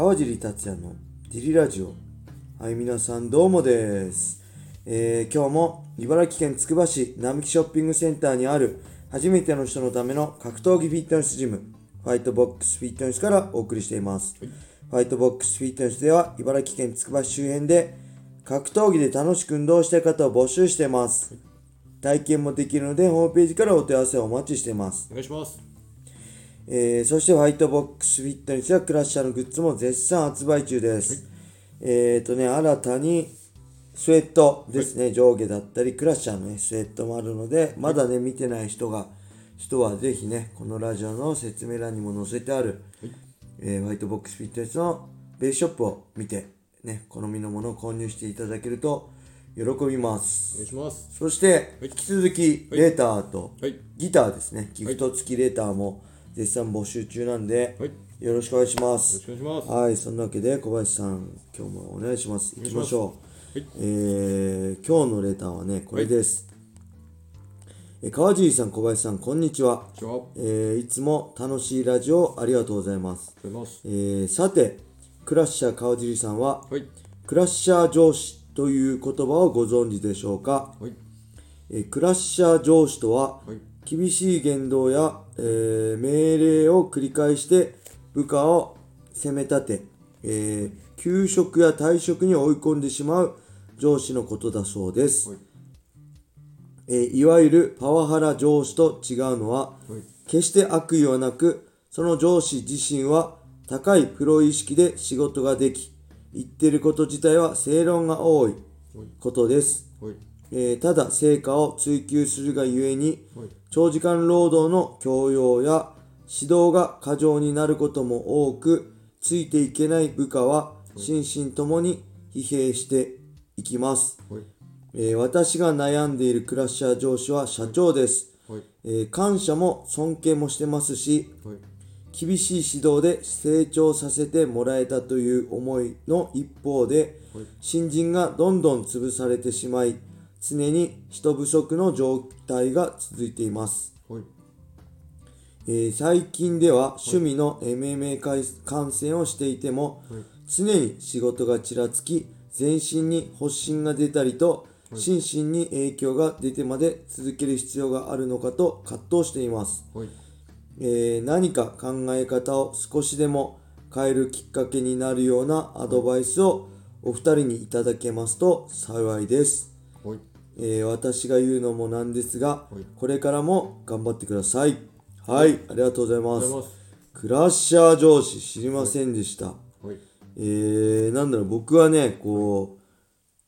川尻達也のディリラジオ。はい皆さんどうもです、えー今日も茨城県つくば市並木ショッピングセンターにある初めての人のための格闘技フィットネスジムファイトボックスフィットネスからお送りしています、ファイトボックスフィットネスでは茨城県つくば市周辺で格闘技で楽しく運動したい方を募集しています、体験もできるのでホームページからお問い合わせをお待ちしています。お願いします。えーそしてホワイトボックスフィットネスやクラッシャーのグッズも絶賛発売中です。えっ、とね、新たにスウェットですね、上下だったり、クラッシャーのね、スウェットもあるので、まだね、見てない人が、人はぜひね、このラジオの説明欄にも載せてある、えーホワイトボックスフィットネスのベースショップを見て、ね、好みのものを購入していただけると喜びます。お。願いします。そして、引き続き、レーターとはい。ギターですね、ギフト付きレーターも絶賛募集中なんで、はい。よよろしくお願いしまろすし。くお願いします。はい、そんなわけで小林さん、今日もお願いします。行きましょう。はいえー今日のレターはね、これです。えー川尻さん、小林さん、こんにちは。じゃあ、おはよえーいつも楽しいラジオありがとうございます。ます。えーさて、クラッシャー川尻さんは、はい。クラッシャー上司という言葉をご存知でしょうか、はい。えークラッシャー上司とは、はい。厳しい言動や、えー命令を繰り返して部下を責め立て、えー休職や退職に追い込んでしまう上司のことだそうです、はい。えーいわゆるパワハラ上司と違うのははい。決して悪意はなくその上司自身は高いプロ意識で仕事ができ言ってること自体は正論が多いことです、はい。えーただ成果を追求するがゆえにはい。長時間労働の強要や指導が過剰になることも多くついていけない部下は心身ともに疲弊していきます、はい。えー私が悩んでいるクラッシャー上司は社長です、はい。えー感謝も尊敬もしてますしはい。厳しい指導で成長させてもらえたという思いの一方で、はい新人がどんどん潰されてしまい常に人不足の状態が続いています、はい。えー最近では趣味の MMA 回観戦をしていても、はい常に仕事がちらつき全身に発疹が出たりと、心身に影響が出てまで続ける必要があるのかと葛藤していますはい。えー何か考え方を少しでも変えるきっかけになるようなアドバイスをお二人にいただけますと幸いです、はい。えー私が言うのもなんですが、はい。これからも頑張ってください。はい、ありがとうございます。クラッシャー上司知りませんでした、はい。えー、なんだろう僕はねこ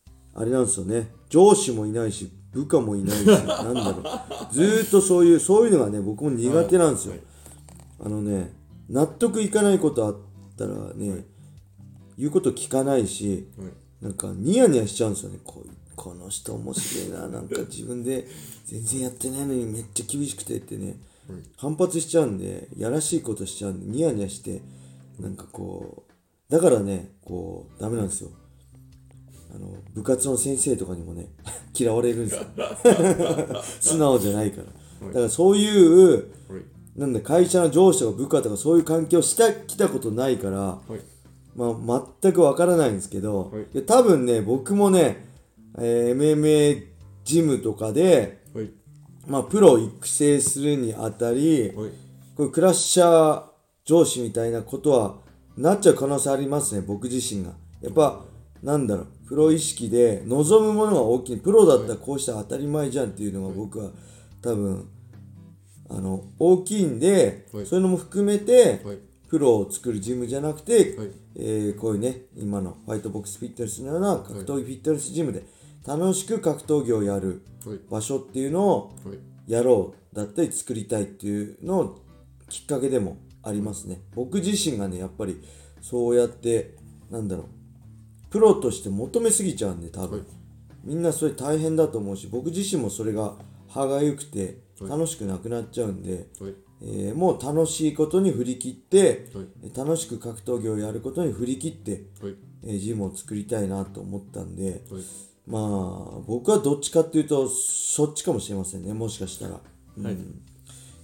うあれなんですよね。上司もいないし部下もいないし なんだろう。ずーっとそういうそういうのがね僕も苦手なんですよ、はい。あのね納得いかないことあったらね、言うこと聞かないしはい。なんかニヤニヤしちゃうんですよねこうこの人面白いななんか自分で全然やってないのにめっちゃ厳しくてってね、反発しちゃうんでやらしいことしちゃうんでニヤニヤしてなんかこうだからねこうダメなんですよあの部活の先生とかにもね 嫌われるんですよ 素直じゃないからだからそういうはい。なんで会社の上司とか部下とかそういう関係をしたきたことないからはい。まあ、全くわからないんですけど、多分ね僕もね、えー MMA ジムとかで、はい。まあ、プロを育成するにあたり、はい。こういうクラッシャー上司みたいなことはなっちゃう可能性ありますね僕自身がやっぱなんだろうプロ意識で望むものが大きいプロだったらこうしたら当たり前じゃんっていうのが僕は多分あの大きいんで、はいそういうのも含めて、はい。プロを作るジムじゃなくて、はいえーこういうね今のファイトボックスフィットネスのような格闘技フィットネスジムで楽しく格闘技をやるはい。場所っていうのをはい。やろうだったり作りたいっていうのをきっかけでもありますね僕自身がねやっぱりそうやってなんだろうプロとして求めすぎちゃうんで多分、はいみんなそれ大変だと思うし僕自身もそれが歯がゆくてはい楽しくなくなっちゃうんで、はい。えーもう楽しいことに振り切って、はいえー楽しく格闘技をやることに振り切って、はい。えージムを作りたいなと思ったんで、はい。まあ僕はどっちかっていうとそっちかもしれませんねもしかしたら、うん。はい。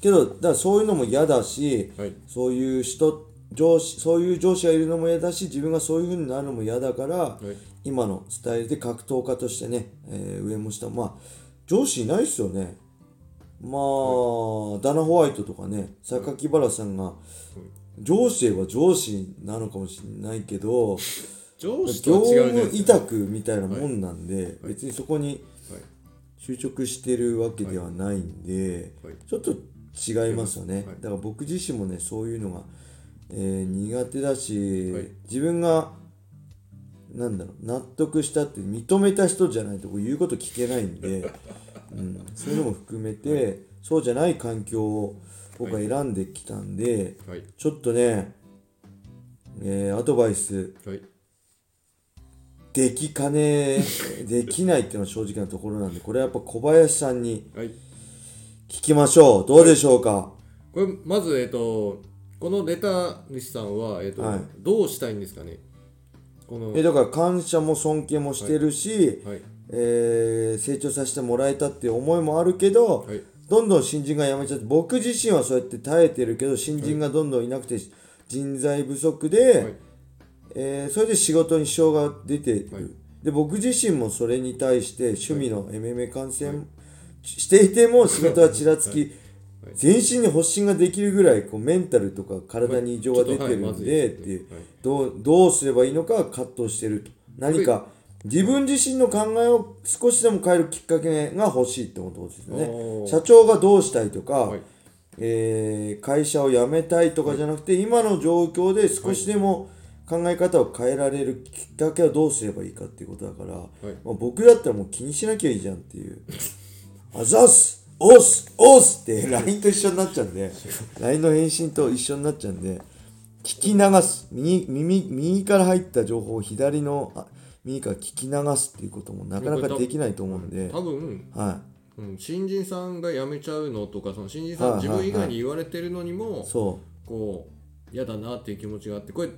けどだからそういうのも嫌だし、はい。そういう人上司そういう上司がいるのも嫌だし自分がそういう風になるのも嫌だから、はい。今のスタイルで格闘家としてね、えー上も下もまあ上司いないっすよね。まあ、ダナ・ホワイトとかね榊原さんが、上司といえば上司なのかもしれないけど上司と業は違うじゃない務委託みたいなもんなんで、別にそこにはい。就職してるわけではないんで、はい。ちょっと違いますよね、はい。だから僕自身もねそういうのが、えー苦手だし、はい。自分がなんだろう納得したって認めた人じゃないと僕言うこと聞けないんで、うん、そういうのも含めて、そうじゃない環境を僕は選んできたんで、はい。ちょっとね、えーアドバイスはいできかね できないっていうのは正直なところなんでこれはやっぱ小林さんにはい。聞きましょう。どうでしょうか、これまずえっとこのレター主さんは、えっとはい。どうしたいんですかね？このえだから感謝も尊敬もしてるし、はい。えー成長させてもらえたっていう思いもあるけど、はい。どんどん新人が辞めちゃって僕自身はそうやって耐えてるけど新人がどんどんいなくて人材不足で、はいえーそれで仕事に支障が出てる、はい。で僕自身もそれに対して趣味の MMA 観戦していても仕事はちらつき、はい。全身に発疹ができるぐらいこうメンタルとか体に異常が出てるんでっていう。はい。どうどうすればいいのか葛藤してると。何か自分自身の考えを少しでも変えるきっかけが欲しいってことですよね。社長がどうしたいとか、はい。えー会社を辞めたいとかじゃなくて、今の状況で少しでも考え方を変えられるきっかけはどうすればいいかっていうことだから、まあ、僕だったらもう気にしなきゃいいじゃんっていう「あざっすおっすおっす」って LINE と一緒になっちゃうんで LINE の返信と一緒になっちゃうんで聞き流す。右耳右から入った情報を左のあ右から聞き流すっていうこともなかなかできないと思うんで、多分、はうん、新人さんが辞めちゃうのとかその新人さんはい自分以外に言われてるのにい、もそこう嫌だなっていう気持ちがあってこれ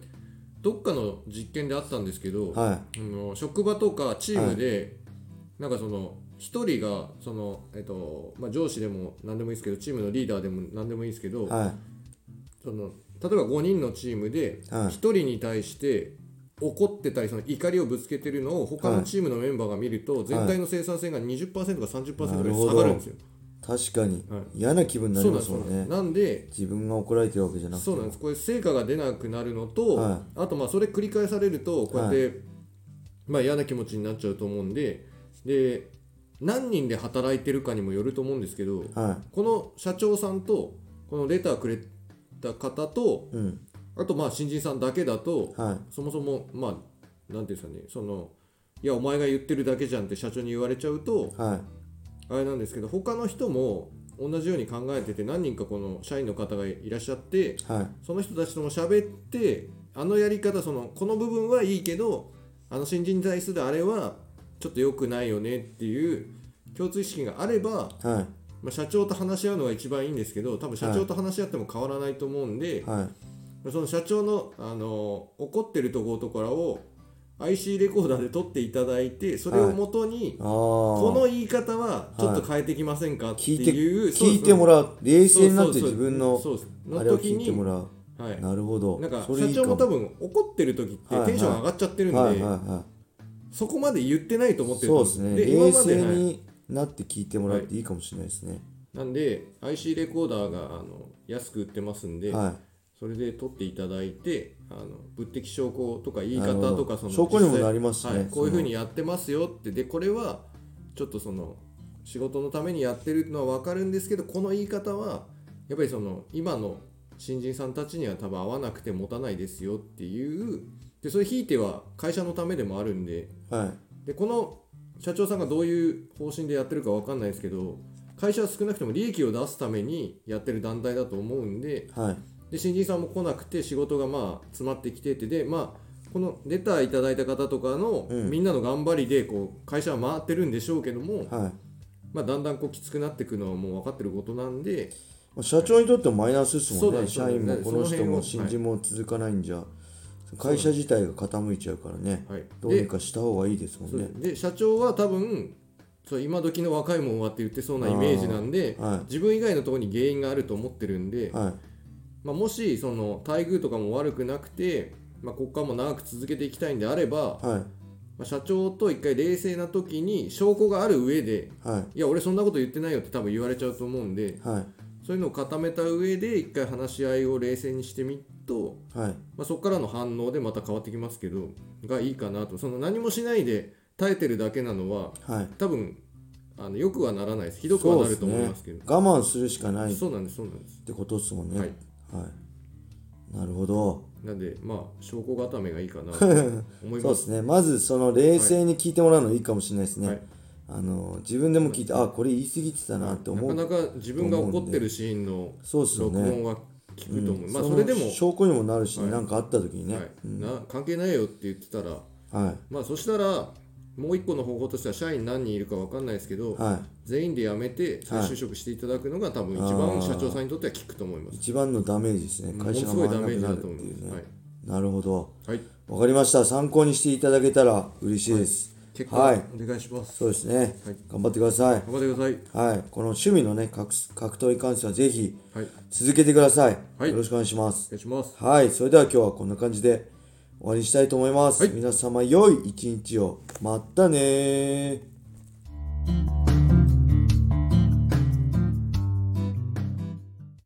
どっかの実験であったんですけど、うはあの職場とかチームで、なんかその一人がその、えっとまあ、上司でも何でもいいですけどチームのリーダーでも何でもいいですけど、いはい。その例えば5人のチームではい。1人に対して怒ってたりその怒りをぶつけてるのを他のチームのメンバーが見ると全体の生産性が20%か30%ぐらい下がるんですよ。確かに、はい。嫌な気分になりますもんね。なんで自分が怒られてるわけじゃなくて。そうなんです。これ成果が出なくなるのと、はあとまあそれ繰り返されるとこうやって、まあ嫌な気持ちになっちゃうと思うんでで何人で働いてるかにもよると思うんですけどはこの社長さんとこのレターくれた方というん。あとまあ新人さんだけだとはい。そもそもまあなんていうんですかねそのいやお前が言ってるだけじゃんって社長に言われちゃうとはいあれなんですけど他の人も同じように考えてて何人かこの社員の方がいらっしゃってはい。その人たちとも喋ってあのやり方そのこの部分はいいけどあの新人に対するあれはちょっと良くないよねっていう共通意識があれば、はい。まあ、社長と話し合うのが一番いいんですけど多分社長と話し合っても変わらないと思うんで、はい。その社長の、あの怒ってるところとかを IC レコーダーで撮っていただいてそれをもとに、この言い方はちょっと変えてきませんかって聞いていう、聞いてもらう。冷静になって自分のあれを聞いてもらう。はい、なるほど。なんか社長も多分怒ってる時ってはいテンション上がっちゃってるんで、はいはいはそこまで言ってないと思っいてるとそう思ですね。で、はい。になって聞いてもらっていいかもしれないですね。なんで IC レコーダーがあの安く売ってますんで、はそれで撮っていただいてあの物的証拠とか言い方とかその証拠にもなりますしね。はい、こういうふうそにやってますよって。でこれはちょっとその仕事のためにやってるのは分かるんですけどこの言い方はやっぱりその今の新人さんたちには多分合わなくて持たないですよっていうでそれひいては会社のためでもあるんでいはい。でこの社長さんがどういう方針でやってるか分かんないですけど会社は少なくとも利益を出すためにやってる団体だと思うんではいで新人さんも来なくて仕事がまあ詰まってきててでまあこのレターいただいた方とかの、うん。みんなの頑張りでこう会社は回ってるんでしょうけども、はい。まあ、だんだんこうきつくなっていくのはもう分かってることなんで社長にとってもマイナスですもんね。社員もこの人も新人も続かないんじゃ会社自体が傾いちゃうからね。はい、どうにでかした方がいいですもんね。で社長は多分そう今時の若いもんはって言ってそうなイメージなんで、はい。自分以外のところに原因があると思ってるんで、はいまあ、もしその待遇とかも悪くなくて、まあ、ここからも長く続けていきたいんであれば、はい。まあ、社長と一回冷静な時に証拠がある上ではい。いや俺そんなこと言ってないよって多分言われちゃうと思うんではい。そういうのを固めた上で一回話し合いを冷静にしてみると、はい。まあ、そこからの反応でまた変わってきますけどがいいかなと。その何もしないで耐えてるだけなのははい。多分あのよくはならないです。ひどくはなると思いますけど。ね。我慢するしかない。っそうなんですそうなんです。てことですもんね。はいはい。なるほど。なんでまあ証拠固めがいいかなと思い そうまですすね。まずその冷静に聞いてもらうのいいかもしれないですね、はい。あの自分でも聞いてあこれ言い過ぎてたなって思う、なかなか自分が怒ってるシーンの録音は聞くと思う、まあのそれでも、証拠にもなるしね、はい。かあった時にね、はい。な関係ないよって言ってたらはい。まあそしたらもう一個の方法としては社員何人いるか分かんないですけど、は全員で辞めて再就職していただくのが多分一番社長さんにとっては効くと思います。い一番のダメージですね。も会社がのすごいダ回らなくなるメージだとっていうね、はい。なるほど。はい、わかりました。参考にしていただけたら嬉しいです。はい。お願いします。そうですね、はい。頑張ってください。頑張ってください。はい。この趣味のね格格闘に関してはぜひはい。続けてください、はい。よろしくお願いします。お願いします。はい、それでは今日はこんな感じで終わりにしたいと思います。はい。皆様良い一日を。またねー。